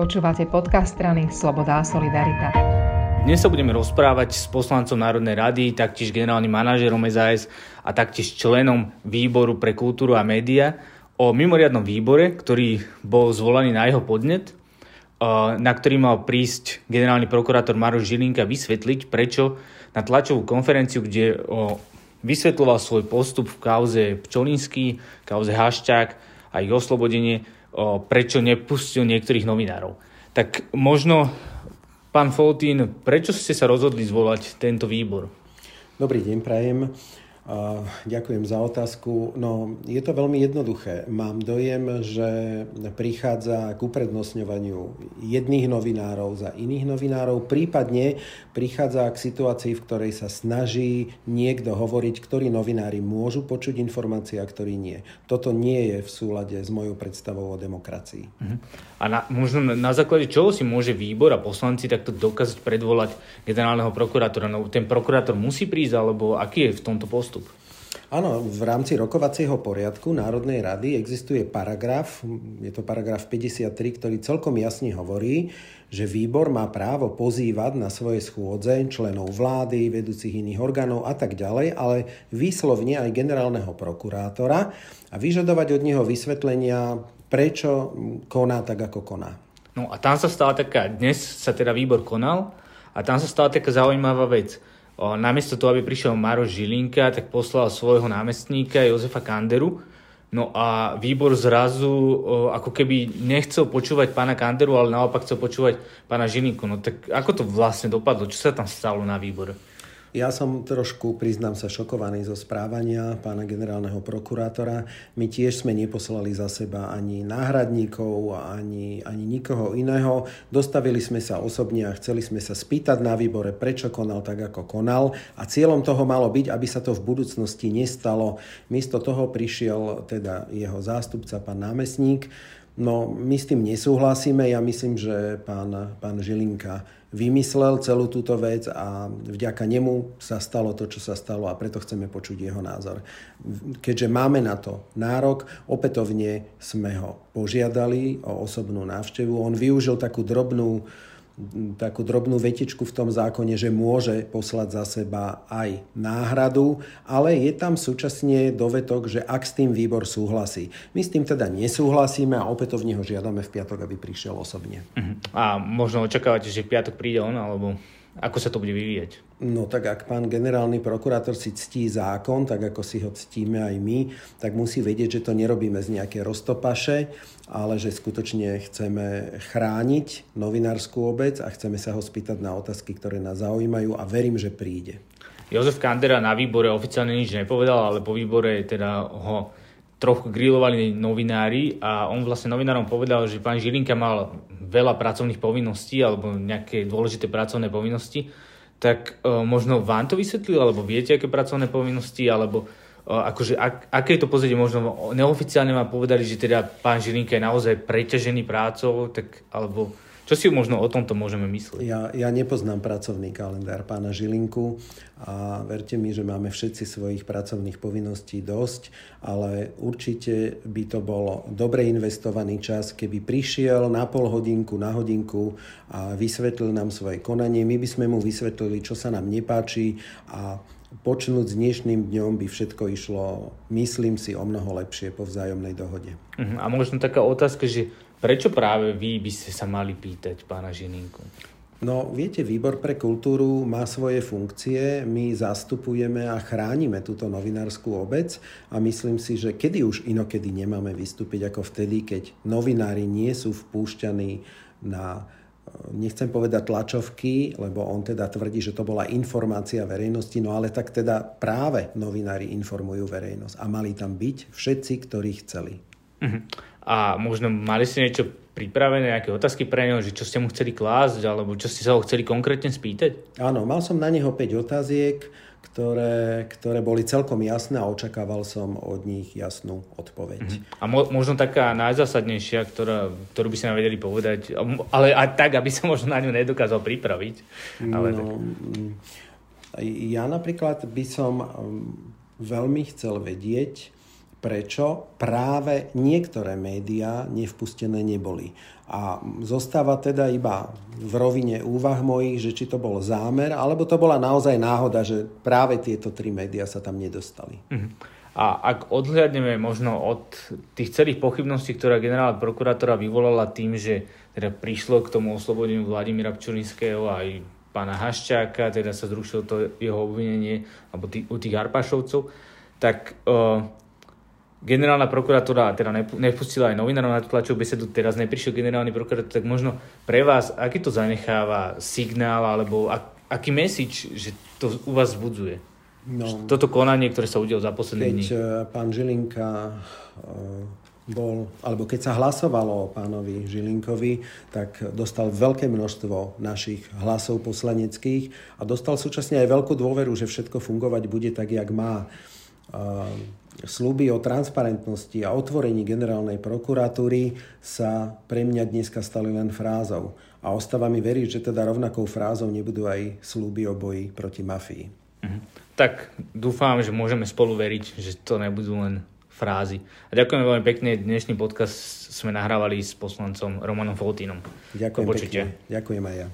Počúvate podcast strany Sloboda a Solidarita. Dnes sa budeme rozprávať s poslancom Národnej rady, taktiež generálnym manažerom SAS a taktiež členom výboru pre kultúru a média o mimoriadnom výbore, ktorý bol zvolaný na jeho podnet, na ktorý mal prísť generálny prokurátor Maroš Žilinka vysvetliť, prečo na tlačovú konferenciu, kde vysvetloval svoj postup v kauze Pčolinský, kauze Hašťák a ich oslobodenie, prečo nepustil niektorých novinárov. Tak možno, pán Foltín, prečo ste sa rozhodli zvolať tento výbor? Dobrý deň, prajem. Ďakujem za otázku. No, je to veľmi jednoduché. Mám dojem, že prichádza k uprednostňovaniu jedných novinárov za iných novinárov, prípadne prichádza k situácii, v ktorej sa snaží niekto hovoriť, ktorí novinári môžu počuť informácie a ktorí nie. Toto nie je v súlade s mojou predstavou o demokracii. Mhm. A na, možno na základe čoho si môže výbor a poslanci takto dokázať predvolať generálneho prokurátora? No, ten prokurátor musí prísť, alebo aký je v tomto postup? Áno, v rámci rokovacieho poriadku Národnej rady existuje paragraf, je to paragraf 53, ktorý celkom jasne hovorí, že výbor má právo pozývať na svoje schôdze členov vlády, vedúcich iných orgánov a tak ďalej, ale výslovne aj generálneho prokurátora a vyžadovať od neho vysvetlenia, prečo koná tak, ako koná. No a tam sa stala taká, dnes sa teda výbor konal a tam sa stala taká zaujímavá vec namiesto toho, aby prišiel Maroš Žilinka, tak poslal svojho námestníka Jozefa Kanderu. No a výbor zrazu ako keby nechcel počúvať pána Kanderu, ale naopak chcel počúvať pána Žilinku. No tak ako to vlastne dopadlo? Čo sa tam stalo na výbore? Ja som trošku, priznám sa, šokovaný zo správania pána generálneho prokurátora. My tiež sme neposlali za seba ani náhradníkov, ani, ani nikoho iného. Dostavili sme sa osobne a chceli sme sa spýtať na výbore, prečo konal tak, ako konal. A cieľom toho malo byť, aby sa to v budúcnosti nestalo. Miesto toho prišiel teda jeho zástupca, pán námestník, No, my s tým nesúhlasíme. Ja myslím, že pán, pán Žilinka vymyslel celú túto vec a vďaka nemu sa stalo to, čo sa stalo a preto chceme počuť jeho názor. Keďže máme na to nárok, opätovne sme ho požiadali o osobnú návštevu. On využil takú drobnú takú drobnú vetičku v tom zákone, že môže poslať za seba aj náhradu, ale je tam súčasne dovetok, že ak s tým výbor súhlasí. My s tým teda nesúhlasíme a opätovne ho žiadame v piatok, aby prišiel osobne. Uh-huh. A možno očakávate, že v piatok príde on, alebo ako sa to bude vyvíjať? No tak ak pán generálny prokurátor si ctí zákon, tak ako si ho ctíme aj my, tak musí vedieť, že to nerobíme z nejaké roztopaše, ale že skutočne chceme chrániť novinárskú obec a chceme sa ho spýtať na otázky, ktoré nás zaujímajú a verím, že príde. Jozef Kandera na výbore oficiálne nič nepovedal, ale po výbore teda ho trochu grilovali novinári a on vlastne novinárom povedal, že pán Žilinka mal veľa pracovných povinností alebo nejaké dôležité pracovné povinnosti, tak uh, možno vám to vysvetlil, alebo viete, aké pracovné povinnosti, alebo uh, akože, ak, aké to pozrieť, možno neoficiálne vám povedali, že teda pán Žilinka je naozaj preťažený prácou, tak, alebo čo si možno o tomto môžeme myslieť? Ja, ja nepoznám pracovný kalendár pána Žilinku a verte mi, že máme všetci svojich pracovných povinností dosť, ale určite by to bol dobre investovaný čas, keby prišiel na pol hodinku, na hodinku a vysvetlil nám svoje konanie. My by sme mu vysvetlili, čo sa nám nepáči a počnúť s dnešným dňom by všetko išlo, myslím si, o mnoho lepšie po vzájomnej dohode. Uh-huh. A možno taká otázka, že Prečo práve vy by ste sa mali pýtať pána Žininku? No, viete, Výbor pre kultúru má svoje funkcie, my zastupujeme a chránime túto novinárskú obec a myslím si, že kedy už inokedy nemáme vystúpiť ako vtedy, keď novinári nie sú vpúšťaní na nechcem povedať tlačovky, lebo on teda tvrdí, že to bola informácia verejnosti, no ale tak teda práve novinári informujú verejnosť a mali tam byť všetci, ktorí chceli. Uh-huh a možno mali ste niečo pripravené, nejaké otázky pre neho, že čo ste mu chceli klásť, alebo čo ste sa ho chceli konkrétne spýtať? Áno, mal som na neho 5 otáziek, ktoré, ktoré boli celkom jasné a očakával som od nich jasnú odpoveď. Uh-huh. A mo- možno taká najzásadnejšia, ktorá, ktorú by ste nám vedeli povedať, ale aj tak, aby sa možno na ňu nedokázal pripraviť. Ale no, tak. Mm, ja napríklad by som mm, veľmi chcel vedieť, prečo práve niektoré médiá nevpustené neboli. A zostáva teda iba v rovine úvah mojich, že či to bol zámer, alebo to bola naozaj náhoda, že práve tieto tri médiá sa tam nedostali. Mm-hmm. A ak odhľadneme možno od tých celých pochybností, ktorá generálna prokurátora vyvolala tým, že teda prišlo k tomu oslobodeniu Vladimíra Pčolinského aj pána Haščáka, teda sa zrušilo to jeho obvinenie alebo tý, u tých Arpašovcov, tak uh, generálna prokuratúra teda nepustila aj novinárov na tlačovú besedu, teraz neprišiel generálny prokurátor, tak možno pre vás, aký to zanecháva signál alebo ak, aký message, že to u vás vzbudzuje? No, toto konanie, ktoré sa udialo za posledné dní. Keď eh, pán Žilinka eh, bol, alebo keď sa hlasovalo o pánovi Žilinkovi, tak dostal veľké množstvo našich hlasov poslaneckých a dostal súčasne aj veľkú dôveru, že všetko fungovať bude tak, jak má. Slúby o transparentnosti a otvorení generálnej prokuratúry sa pre mňa dneska stali len frázou. A ostáva mi veriť, že teda rovnakou frázou nebudú aj slúby o boji proti mafii. Mhm tak dúfam, že môžeme spolu veriť, že to nebudú len frázy. A ďakujem veľmi pekne. Dnešný podcast sme nahrávali s poslancom Romanom Foltínom. Ďakujem pekne. Ďakujem aj ja.